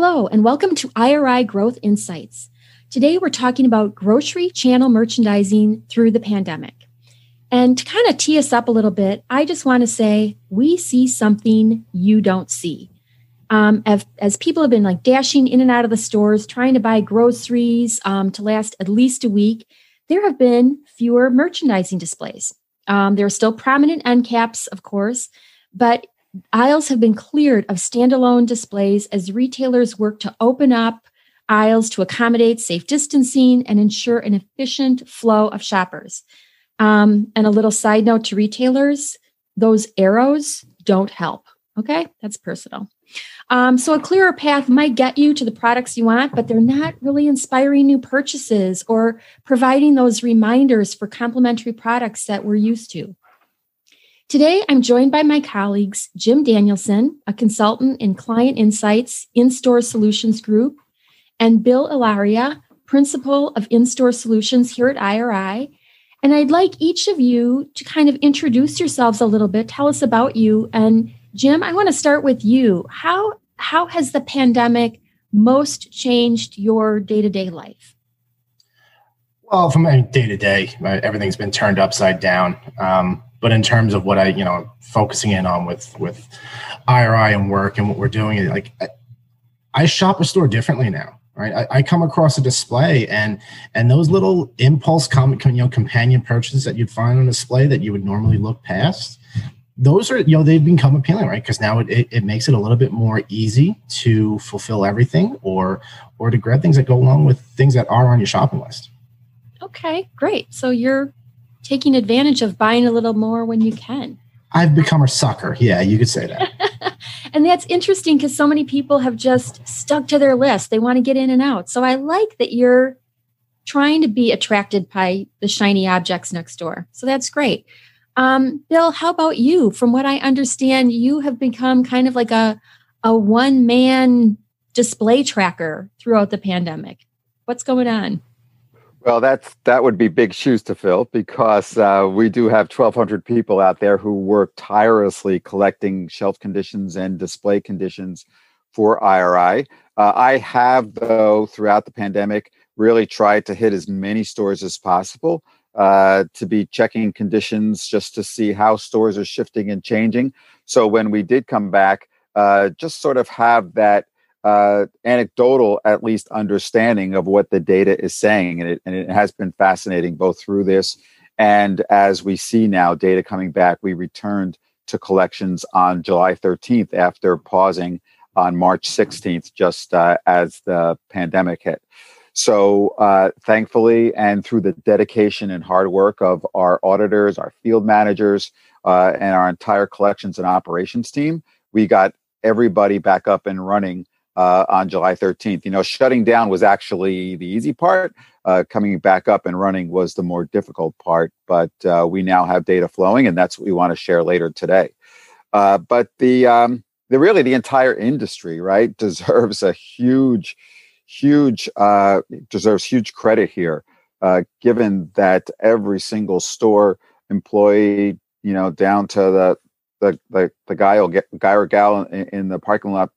Hello, and welcome to IRI Growth Insights. Today, we're talking about grocery channel merchandising through the pandemic. And to kind of tee us up a little bit, I just want to say we see something you don't see. Um, as, as, people have been like dashing in and out of the stores, trying to buy groceries um, to last at least a week, there have been fewer merchandising displays. Um, there are still prominent end caps, of course, but aisles have been cleared of standalone displays as retailers work to open up aisles to accommodate safe distancing and ensure an efficient flow of shoppers. Um, and a little side note to retailers those arrows don't help. Okay, that's personal. Um, so, a clearer path might get you to the products you want, but they're not really inspiring new purchases or providing those reminders for complementary products that we're used to. Today, I'm joined by my colleagues Jim Danielson, a consultant in Client Insights In Store Solutions Group, and Bill Ilaria, Principal of In Store Solutions here at IRI. And I'd like each of you to kind of introduce yourselves a little bit, tell us about you. And Jim, I want to start with you. How, how has the pandemic most changed your day to day life? Well, from day to day, everything's been turned upside down. Um, but in terms of what I, you know, focusing in on with with IRI and work and what we're doing, like I, I shop a store differently now, right? I, I, come across a display and and those little impulse you know companion purchases that you'd find on display that you would normally look past. Those are, you know, they've become appealing, right? Because now it, it, it makes it a little bit more easy to fulfill everything or or to grab things that go along with things that are on your shopping list. Okay, great. So you're taking advantage of buying a little more when you can. I've become a sucker. Yeah, you could say that. and that's interesting because so many people have just stuck to their list. They want to get in and out. So I like that you're trying to be attracted by the shiny objects next door. So that's great. Um, Bill, how about you? From what I understand, you have become kind of like a, a one man display tracker throughout the pandemic. What's going on? Well, that's that would be big shoes to fill because uh, we do have 1,200 people out there who work tirelessly collecting shelf conditions and display conditions for IRI. Uh, I have, though, throughout the pandemic, really tried to hit as many stores as possible uh, to be checking conditions just to see how stores are shifting and changing. So when we did come back, uh, just sort of have that uh, anecdotal, at least, understanding of what the data is saying. And it, and it has been fascinating both through this and as we see now data coming back. We returned to collections on July 13th after pausing on March 16th, just uh, as the pandemic hit. So, uh, thankfully, and through the dedication and hard work of our auditors, our field managers, uh, and our entire collections and operations team, we got everybody back up and running uh, on July 13th. You know, shutting down was actually the easy part. Uh, coming back up and running was the more difficult part. But uh, we now have data flowing, and that's what we want to share later today. Uh, but the um, the really the entire industry, right, deserves a huge, huge uh, deserves huge credit here, uh, given that every single store employee, you know, down to the the the, the guy or guy or gal in, in the parking lot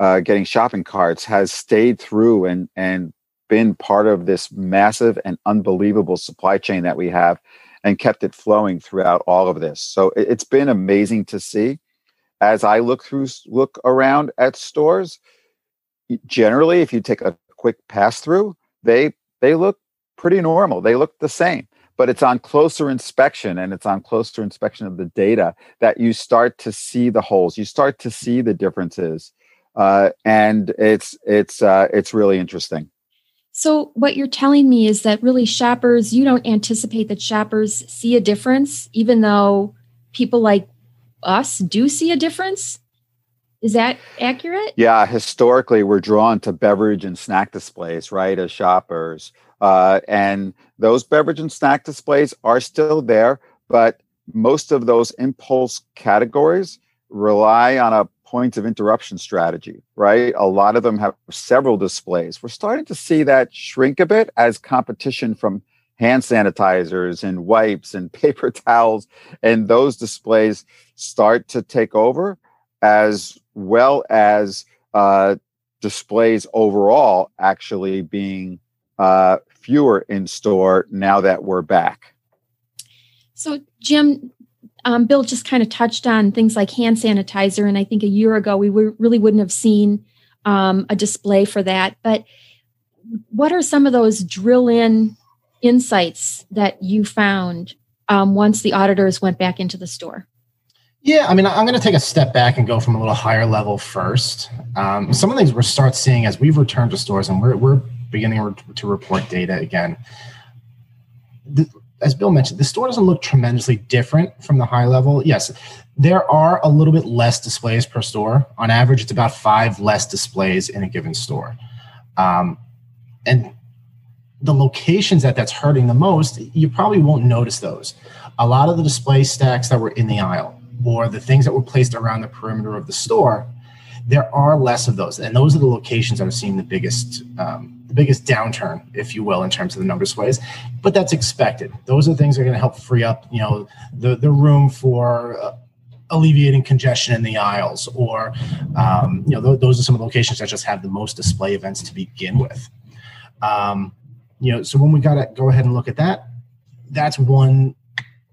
uh, getting shopping carts has stayed through and and been part of this massive and unbelievable supply chain that we have and kept it flowing throughout all of this. So it, it's been amazing to see. As i look through look around at stores generally if you take a quick pass through they they look pretty normal. They look the same but it's on closer inspection and it's on closer inspection of the data that you start to see the holes. You start to see the differences uh, and it's it's uh, it's really interesting. So, what you're telling me is that really shoppers, you don't anticipate that shoppers see a difference, even though people like us do see a difference? Is that accurate? Yeah, historically, we're drawn to beverage and snack displays, right, as shoppers. Uh, and those beverage and snack displays are still there, but most of those impulse categories rely on a point of interruption strategy, right? A lot of them have several displays. We're starting to see that shrink a bit as competition from hand sanitizers and wipes and paper towels and those displays start to take over as well as uh, displays overall actually being uh, fewer in store now that we're back. So, Jim, um, Bill just kind of touched on things like hand sanitizer, and I think a year ago we really wouldn't have seen um, a display for that. But what are some of those drill in insights that you found um, once the auditors went back into the store? Yeah, I mean, I'm going to take a step back and go from a little higher level first. Um, some of the things we're start seeing as we've returned to stores and we're, we're beginning to report data again. The, as Bill mentioned, the store doesn't look tremendously different from the high level. Yes, there are a little bit less displays per store. On average, it's about five less displays in a given store. Um, and the locations that that's hurting the most, you probably won't notice those. A lot of the display stacks that were in the aisle or the things that were placed around the perimeter of the store, there are less of those, and those are the locations that are seeing the biggest um, the biggest downturn, if you will, in terms of the number of displays. But that's expected. Those are things that are going to help free up, you know, the the room for. Uh, alleviating congestion in the aisles or um, you know th- those are some of the locations that just have the most display events to begin with um, you know so when we got to go ahead and look at that that's one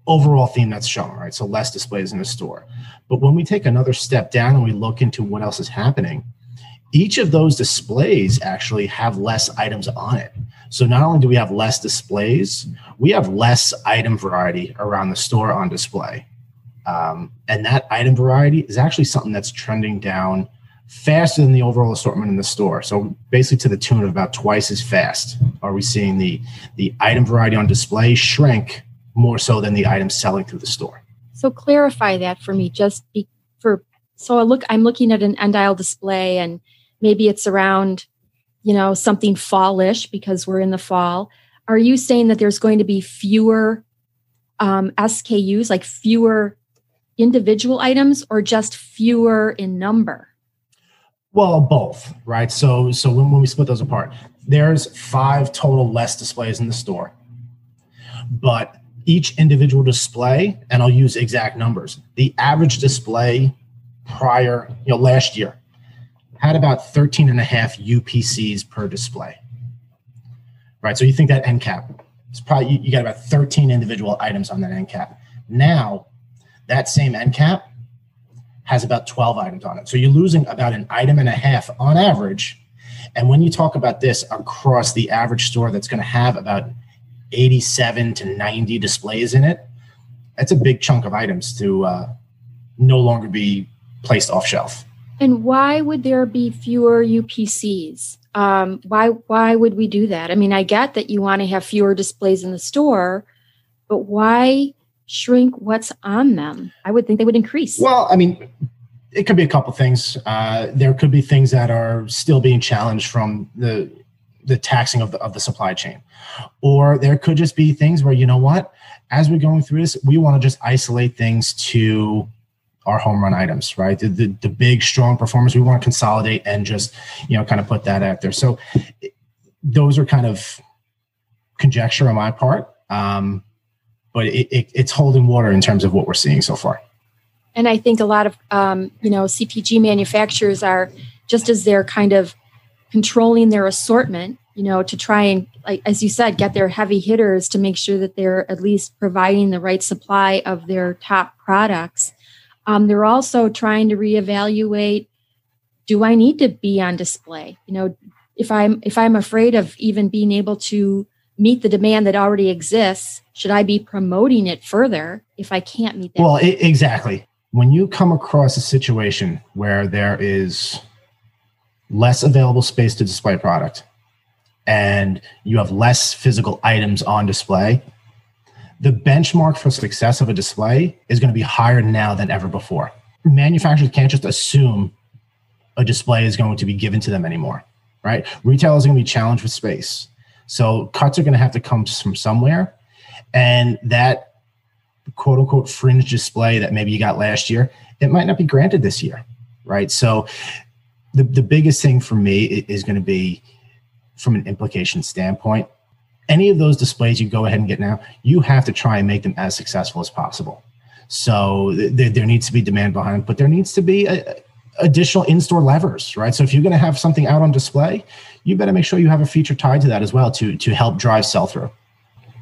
overall theme that's shown, right? So less displays in the store. But when we take another step down and we look into what else is happening, each of those displays actually have less items on it. So not only do we have less displays, we have less item variety around the store on display. Um, and that item variety is actually something that's trending down faster than the overall assortment in the store. So basically to the tune of about twice as fast are we seeing the, the item variety on display shrink more so than the items selling through the store. So clarify that for me, just be, for so I look. I'm looking at an end aisle display, and maybe it's around, you know, something fallish because we're in the fall. Are you saying that there's going to be fewer um, SKUs, like fewer individual items, or just fewer in number? Well, both, right? So, so when, when we split those apart, there's five total less displays in the store, but each individual display, and I'll use exact numbers. The average display prior, you know, last year had about 13 and a half UPCs per display. Right. So you think that end cap, it's probably, you got about 13 individual items on that end cap. Now, that same end cap has about 12 items on it. So you're losing about an item and a half on average. And when you talk about this across the average store that's going to have about 87 to 90 displays in it, that's a big chunk of items to uh, no longer be placed off shelf. And why would there be fewer UPCs? Um, why why would we do that? I mean, I get that you want to have fewer displays in the store, but why shrink what's on them? I would think they would increase. Well, I mean, it could be a couple things. Uh, there could be things that are still being challenged from the the taxing of the, of the supply chain. Or there could just be things where, you know what, as we're going through this, we want to just isolate things to our home run items, right? The, the, the big, strong performers, we want to consolidate and just, you know, kind of put that out there. So those are kind of conjecture on my part. Um, but it, it, it's holding water in terms of what we're seeing so far. And I think a lot of, um, you know, CPG manufacturers are just as they're kind of controlling their assortment you know to try and like as you said get their heavy hitters to make sure that they're at least providing the right supply of their top products um, they're also trying to reevaluate do i need to be on display? You know if i'm if i'm afraid of even being able to meet the demand that already exists should i be promoting it further if i can't meet that well it, exactly. When you come across a situation where there is less available space to display product and you have less physical items on display, the benchmark for success of a display is going to be higher now than ever before. Manufacturers can't just assume a display is going to be given to them anymore, right? Retailers are going to be challenged with space. So cuts are going to have to come from somewhere. And that quote unquote fringe display that maybe you got last year, it might not be granted this year, right? So the, the biggest thing for me is going to be from an implication standpoint. Any of those displays you go ahead and get now, you have to try and make them as successful as possible. So th- there needs to be demand behind but there needs to be a, additional in-store levers, right? So if you're going to have something out on display, you better make sure you have a feature tied to that as well to to help drive sell-through.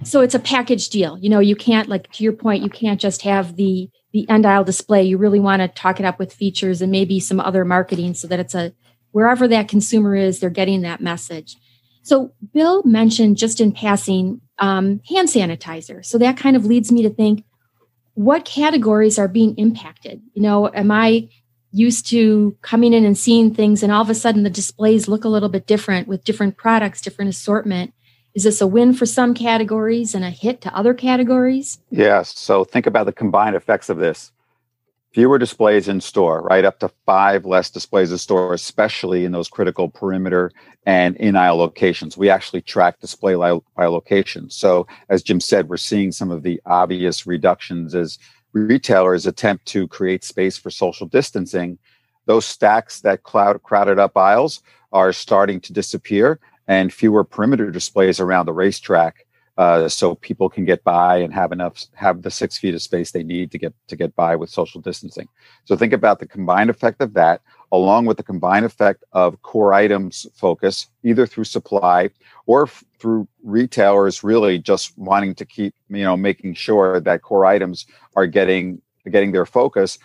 So it's a package deal. You know, you can't like to your point, you can't just have the the end aisle display. You really want to talk it up with features and maybe some other marketing so that it's a wherever that consumer is, they're getting that message. So Bill mentioned just in passing um, hand sanitizer. So that kind of leads me to think what categories are being impacted? You know, am I used to coming in and seeing things and all of a sudden the displays look a little bit different with different products different assortment is this a win for some categories and a hit to other categories yes so think about the combined effects of this fewer displays in store right? Up to five less displays in store especially in those critical perimeter and in aisle locations. We actually track display by location. So as jim said we're seeing some of the obvious reductions as retailers attempt to create space for social distancing, those stacks that cloud, crowded up aisles are starting to disappear and fewer perimeter displays around the racetrack uh, so people can get by and have enough have the six feet of space they need to get to get by with social distancing. So think about the combined effect of that along with the combined effect of core items focus either through supply or f- through retailers really just wanting to keep you know making sure that core items are getting getting their focus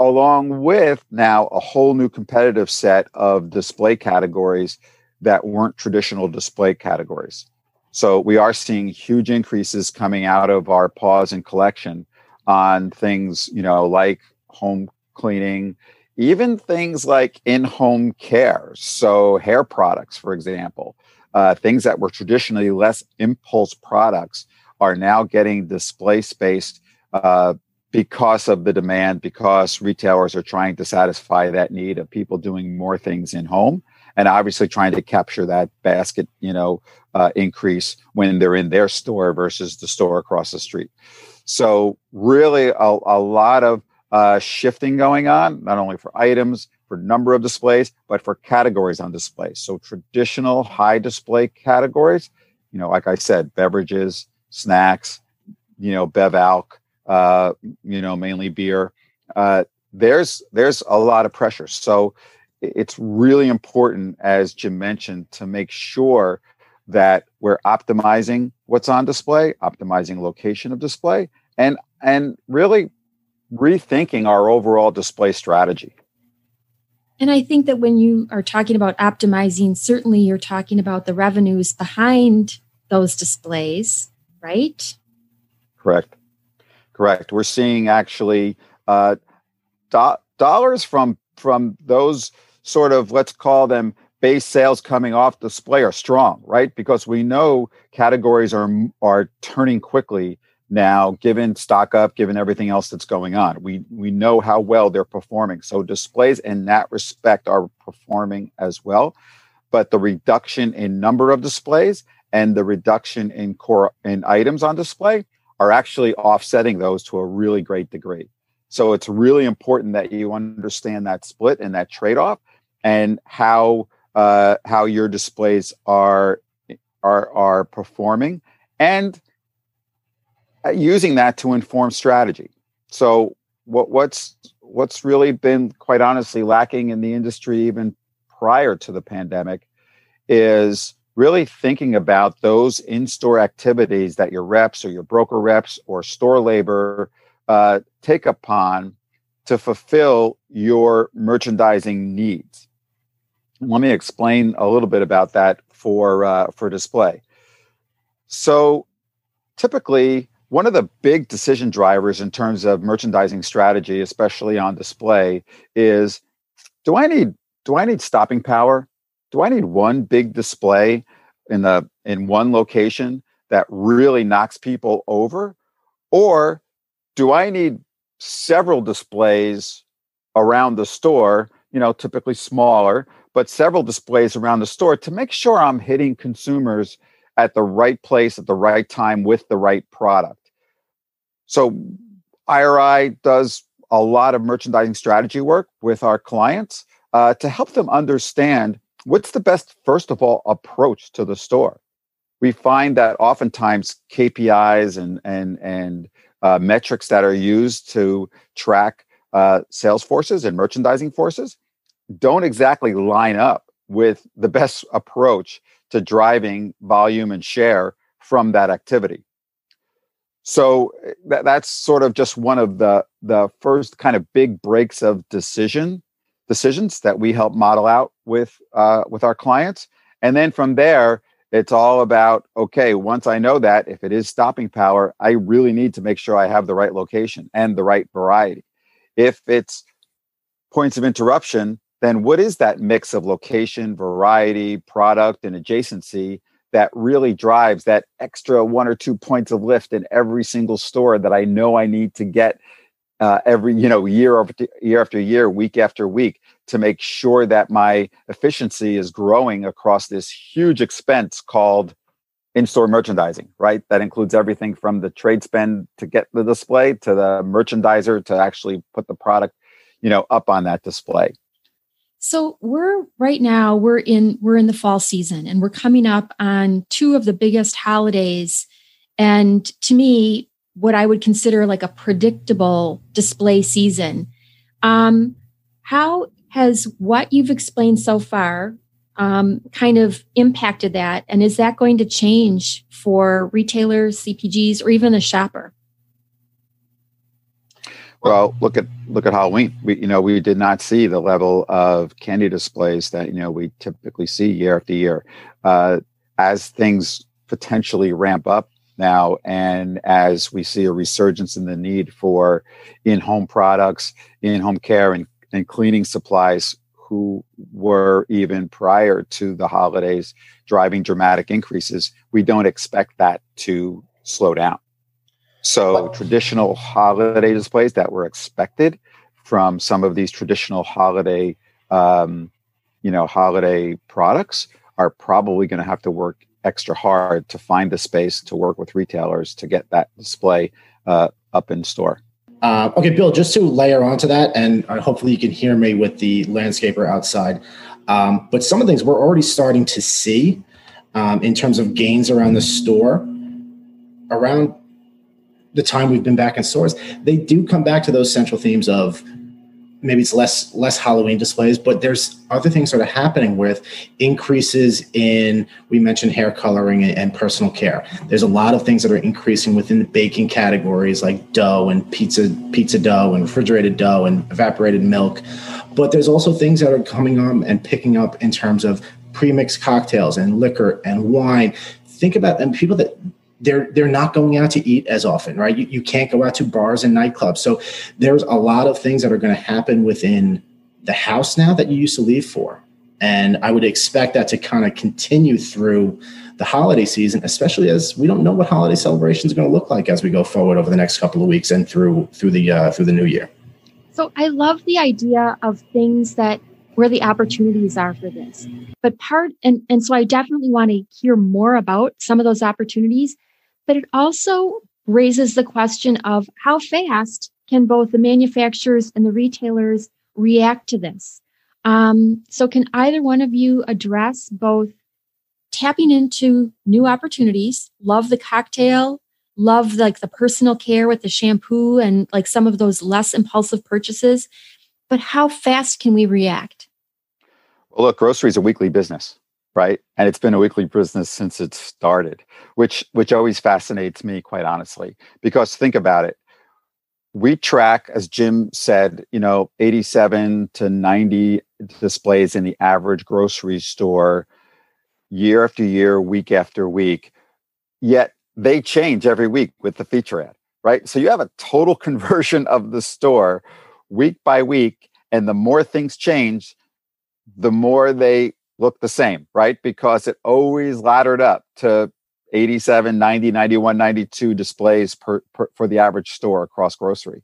along with now a whole new competitive set of display categories that weren't traditional display categories so we are seeing huge increases coming out of our pause and collection on things, you know, like home cleaning, even things like in-home care. So hair products, for example, uh, things that were traditionally less impulse products are now getting display space uh, because of the demand, because retailers are trying to satisfy that need of people doing more things in home and obviously trying to capture that basket, you know, uh, increase when they're in their store versus the store across the street. So really, a, a lot of uh, shifting going on, not only for items, for number of displays, but for categories on display. So traditional high display categories, you know, like I said, beverages, snacks, you know, bev alc, uh, you know, mainly beer. Uh, there's there's a lot of pressure. So it's really important, as Jim mentioned, to make sure that we're optimizing what's on display, optimizing location of display, and and really rethinking our overall display strategy. And I think that when you are talking about optimizing, certainly you're talking about the revenues behind those displays, right? Correct. Correct. We're seeing actually uh, do- dollars from from those sort of let's call them base sales coming off display are strong, right? Because we know categories are are turning quickly now, given stock up, given everything else that's going on. We we know how well they're performing. So displays in that respect are performing as well. But the reduction in number of displays and the reduction in core in items on display are actually offsetting those to a really great degree. So it's really important that you understand that split and that trade-off and how uh, how your displays are are are performing and uh, using that to inform strategy. So what what's what's really been quite honestly lacking in the industry even prior to the pandemic is really thinking about those in-store activities that your reps or your broker reps or store labor uh, take upon to fulfill your merchandising needs let me explain a little bit about that for uh, for display. So, typically, one of the big decision drivers in terms of merchandising strategy, especially on display, is do I need do I need stopping power? Do I need one big display? in the in one location that really knocks people over or do i need several displays around the store you know typically smaller but several displays around the store to make sure i'm hitting consumers at the right place at the right time with the right product so iri does a lot of merchandising strategy work with our clients uh, to help them understand what's the best, first of all, approach to the store. We find that oftentimes KPIs and and and uh, metrics that are used to track uh, sales forces and merchandising forces don't exactly line up with the best approach to driving volume and share from that activity. So that, that's sort of just one of the the first kind of big breaks of decision decisions that we help model out with uh, with our clients and then from there it's all about okay once i know that if it is stopping power i really need to make sure i have the right location and the right variety if it's points of interruption then what is that mix of location variety product and adjacency that really drives that extra one or two points of lift in every single store that i know i need to get uh, every you know year after year after year, week after week, to make sure that my efficiency is growing across this huge expense called in-store merchandising. Right, that includes everything from the trade spend to get the display to the merchandiser to actually put the product, you know, up on that display. So we're right now we're in we're in the fall season and we're coming up on two of the biggest holidays and to me what I would consider like a predictable display season. Um, how has what you've explained so far um, kind of impacted that? And is that going to change for retailers, CPGs, or even the shopper? Well, look at look at Halloween. We you know we did not see the level of candy displays that you know we typically see year after year. Uh, as things potentially ramp up now. And as we see a resurgence in the need for in home products, in home care, and, and cleaning supplies, who were even prior to the holidays driving dramatic increases, we don't expect that to slow down. So, traditional holiday displays that were expected from some of these traditional holiday, um, you know, holiday products are probably going to have to work extra hard to find the space to work with retailers to get that display uh, up in store. Uh, okay, Bill, just to layer onto that, and uh, hopefully you can hear me with the landscaper outside. Um, but some of the things we're already starting to see um, in terms of gains around the store, around the time we've been back in stores, they do come back to those central themes of maybe it's less less Halloween displays, but there's other things sort of happening with increases in we mentioned hair coloring and, and, personal care. There's a lot of things that are increasing within the baking categories like dough and pizza pizza dough and refrigerated dough and evaporated milk. But there's also things that are coming on and picking up in terms of pre-mixed cocktails and liquor and wine. Think about and people that they're they're not going out to eat as often, right? You, you can't go out to bars and nightclubs. So there's a lot of things that are going to happen within the house now that you used to leave for. And I would expect that to kind of continue through the holiday season, especially as we don't know what holiday celebrations are going to look like as we go forward over the next couple of weeks and through through the uh, through the new year. So I love the idea of things that where the opportunities are for this. But part and and so I definitely want to hear more about some of those opportunities but it also raises the question of how fast can both the manufacturers and the retailers react to this? Um, so, can either one of you address both tapping into new opportunities? Love the cocktail, love like the personal care with the shampoo and like some of those less impulsive purchases. But how fast can we react? Well, look, grocery is a weekly business right? And it's been a weekly business since it started which which always fascinates me quite honestly because think about it. We track as jim said you know 87 to 90 displays in the average grocery store year after year week after week. Yet they change every week with the feature ad right? So you have a total conversion of the store week by week and the more things change the more they look the same, right? Because it always laddered up to 87, 90, 91, 92 displays per, per for the average store across grocery.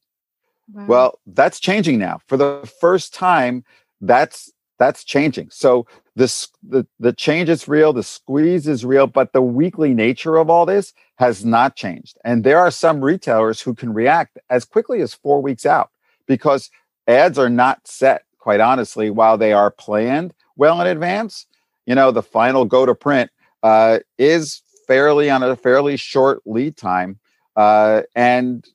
Wow. Well, that's changing now. For the first time, that's that's changing. So this the, the change is real, the squeeze is real, but the weekly nature of all this has not changed. And there are some retailers who can react as quickly as four weeks out because ads are not set, quite honestly, while they are planned well in advance. You know, the final go to print uh, is fairly on a fairly short lead time. Uh, and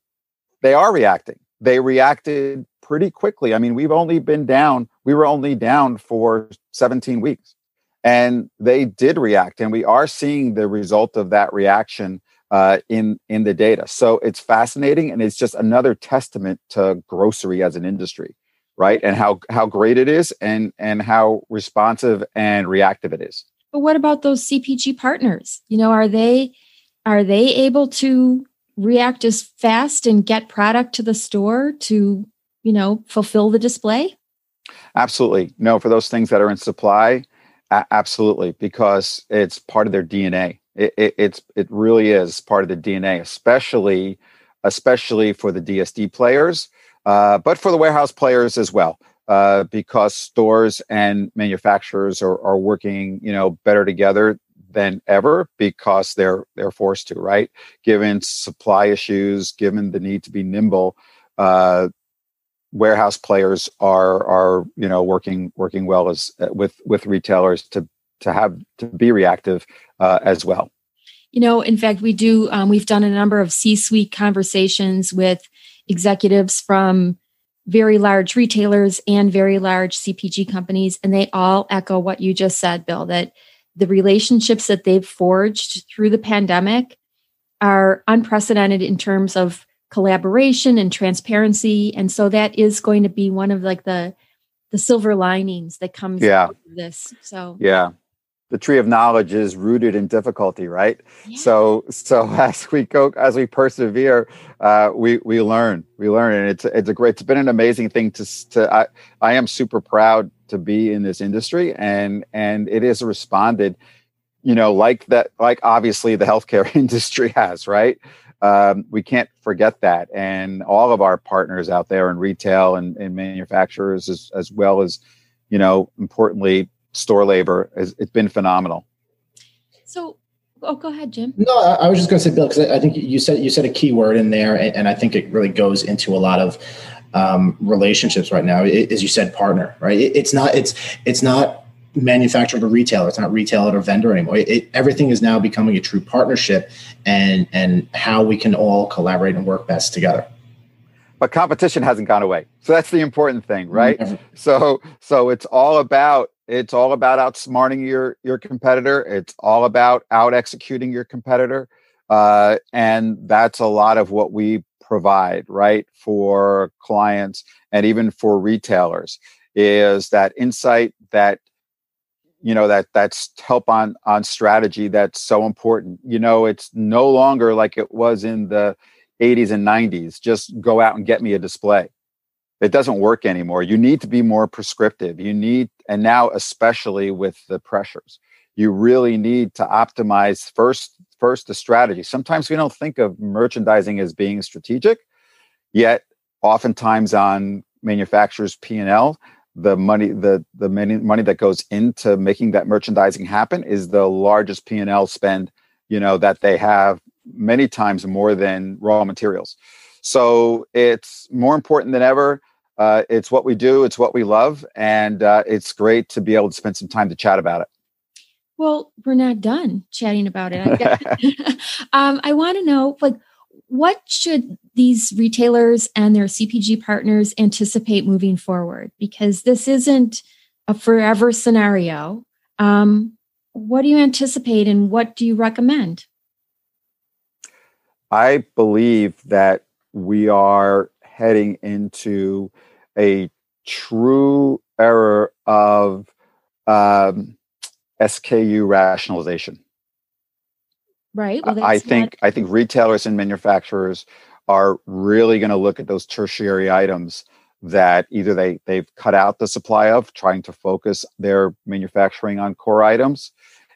they are reacting. They reacted pretty quickly. I mean, we've only been down, we were only down for 17 weeks. And they did react, and we are seeing the result of that reaction uh, in in the data. So it's fascinating, and it's just another testament to grocery as an industry, right? And how how great it is, and and how responsive and reactive it is. But what about those CPG partners? You know, are they are they able to react as fast and get product to the store to, you know, fulfill the display? Absolutely. No, for those things that are in supply, a- absolutely, because it's part of their DNA. It, it, it's it really is part of the DNA, especially especially for the DSD players, uh, but for the warehouse players as well uh, because stores and manufacturers are, are working, you know, better together than ever because they're they're forced to, right? Given supply issues, given the need to be nimble, uh, warehouse players are are you know working working well as uh, with with retailers to to have to be reactive uh, as well. You know, in fact, we do. Um, we've done a number of C-suite conversations with executives from very large retailers and very large CPG companies. And they all echo what you just said, Bill, that the relationships that they've forged through the pandemic are unprecedented in terms of collaboration and transparency. And so that is going to be one of like the the silver linings that comes yeah. this. So yeah the tree of knowledge is rooted in difficulty right? Yeah. so so as we go as we persevere uh, we we learn we learn. And it's it's a great it's been an amazing thing to to I, I am super proud to be in this industry and and it has responded you know like that like obviously the healthcare industry has right? Um, we can't forget that. And all of our partners out there in retail and, and manufacturers as, as well as you know importantly store labor. It's, it's been phenomenal. So, oh, go ahead, Jim. No, I, I was just going to say, Bill, because I, I, think you said you said a key word in there, and, and I think it really goes into a lot of um, relationships right now. It, as you said, partner, right? It, it's not it's it's not manufacturer to retailer. It's not retailer to vendor anymore. It, everything is now becoming a true partnership, and and how we can all collaborate and work best together but competition hasn't gone away so that's the important thing right so so it's all about it's all about outsmarting your your competitor. It's all about out executing your competitor, uh, and that's a lot of what we provide, right, for clients and even for retailers. Is that insight that you know that that's help on on strategy that's so important. You know, it's no longer like it was in the 80s and 90s. Just go out and get me a display it doesn't work anymore. You need to be more prescriptive. You need, and now especially with the pressures, you really need to optimize first first the strategy. Sometimes we don't think of merchandising as being strategic, yet oftentimes on manufacturers P and L, the money the the money, money that goes into making that merchandising happen is the largest P and L spend you know that they have many times more than raw materials. So it's more important than ever uh, it's what we do, it's what we love, and uh, it's great to be able to spend some time to chat about it. Well, we're not done chatting about it. um, I want to know, like, what should these retailers and their CPG partners anticipate moving forward? Because this isn't a forever scenario. Um, what do you anticipate, and what do you recommend? I believe that we are heading into a true era of um, SKU rationalization. Right. Well, I think not- I think retailers and manufacturers are really going to look at those tertiary items that either they they've cut out the supply of, trying to focus their manufacturing on core items,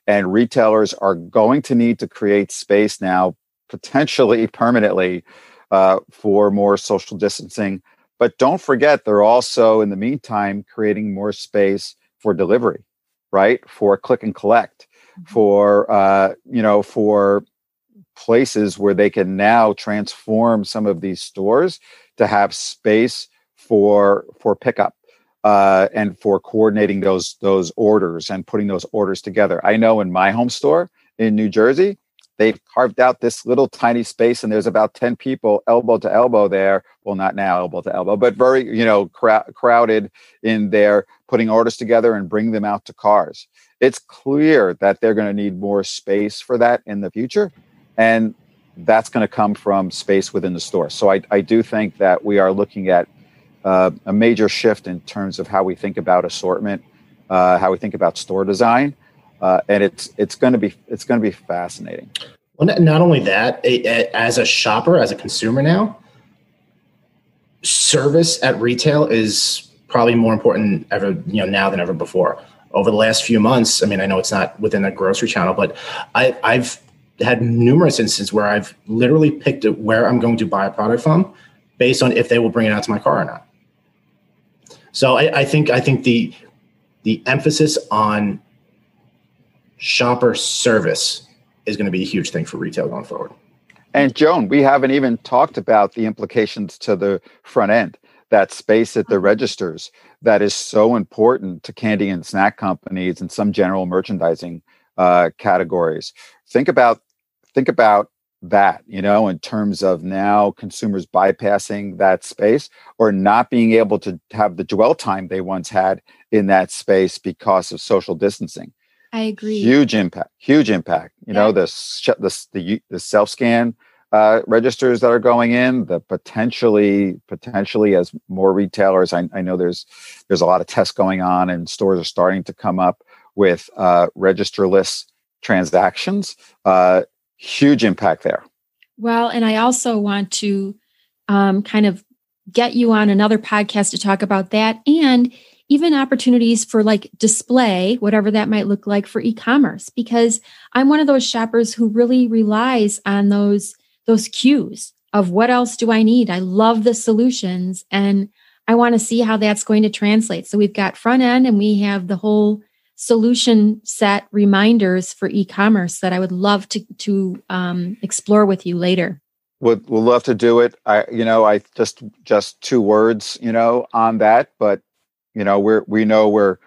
and retailers are going to need to create space now, potentially permanently, uh, for more social distancing. But don't forget, they're also in the meantime creating more space for delivery, right? For click and collect, mm-hmm. for uh, you know, for places where they can now transform some of these stores to have space for for pickup uh, and for coordinating those those orders and putting those orders together. I know in my home store in New Jersey, they've carved out this little tiny space, and there's about ten people elbow to elbow there. Well, not now elbow to elbow, but very you know crowd, crowded in there, putting orders together and bring them out to cars. It's clear that they're going to need more space for that in the future, and that's going to come from space within the store. So I, I do think that we are looking at uh, a major shift in terms of how we think about assortment, uh, how we think about store design, uh, and it's it's going to be it's going to be fascinating. Well, not only that, as a shopper, as a consumer now, service at retail is probably more important ever you know now than ever before. Over the last few months, I mean, I know it's not within the grocery channel, but I, I've had numerous instances where I've literally picked where I'm going to buy a product from based on if they will bring it out to my car or not. So I, I think I think the the emphasis on shopper service is going to be a huge thing for retail going forward. And Joan, we haven't even talked about the implications to the front end. That space at the registers that is so important to candy and snack companies and some general merchandising uh, categories. Think about think about that, you know, in terms of now consumers bypassing that space or not being able to have the dwell time they once had in that space because of social distancing. I agree. Huge impact. Huge impact. You yeah. know, the the the, the self scan uh, registers that are going in, the potentially potentially as more retailers. I, I, know there's there's a lot of tests going on, and stores are starting to come up with uh, registerless transactions. Uh, huge impact there. Well, and I also want to um, kind of get you on another podcast to talk about that and even opportunities for like display, whatever that might look like for e-commerce, because I'm one of those shoppers who really relies on those those cues of what else do I need? I love the solutions and I want to see how that's going to translate. So we've got front end and we have the whole solution set reminders for e-commerce that I would love to to um, explore with you later. Would would love to do it. I you know I just just two words you know on that, but you know we're we know we're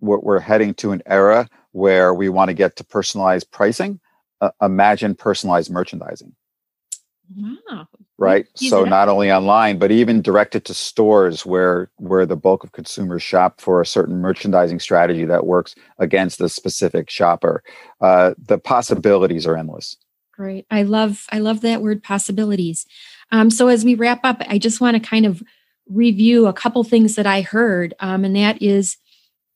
we're, we're heading to an era where we want to get to personalized pricing. Uh, imagine personalized merchandising. Wow. Right. So not only online, but even directed to stores where where the bulk of consumers shop for a certain merchandising strategy that works against a specific shopper. Uh, the possibilities are endless. Great. I love I love that word possibilities. Um, so as we wrap up, I just want to kind of review a couple things that I heard, um, and that is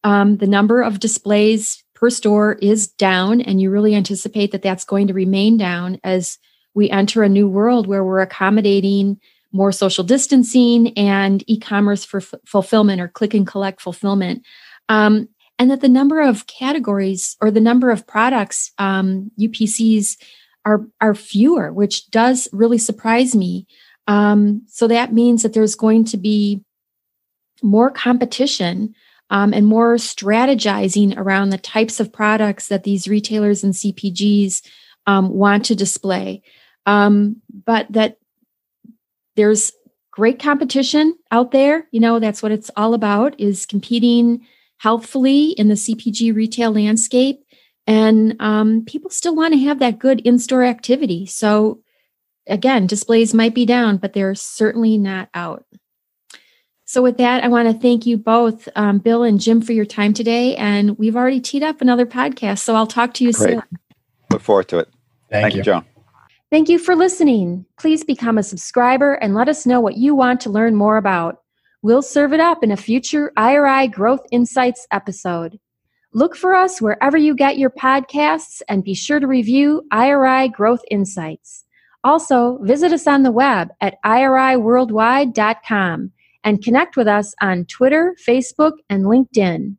um, the number of displays per store is down, and you really anticipate that that's going to remain down as we enter a new world where we're accommodating more social distancing and e-commerce for f- fulfillment or click and collect fulfillment. Um, and that the number of categories or the number of products um, upcs are are fewer which does really surprise me um, so that means that there's going to be more competition um, and more strategizing around the types of products that these retailers and cpgs um, want to display um, but that there's great competition out there. You know, that's what it's all about is competing healthfully in the CPG retail landscape. And um, people still want to have that good in store activity. So, again, displays might be down, but they're certainly not out. So, with that, I want to thank you both, um, Bill and Jim, for your time today. And we've already teed up another podcast. So, I'll talk to you Great. soon. Look forward to it. Thank, thank you, Joan. Thank you for listening. Please become a subscriber and let us know what you want to learn more about. We'll serve it up in a future IRI Growth Insights episode. Look for us wherever you get your podcasts and be sure to review IRI Growth Insights. Also, visit us on the web at iriworldwide.com and connect with us on Twitter, Facebook, and LinkedIn.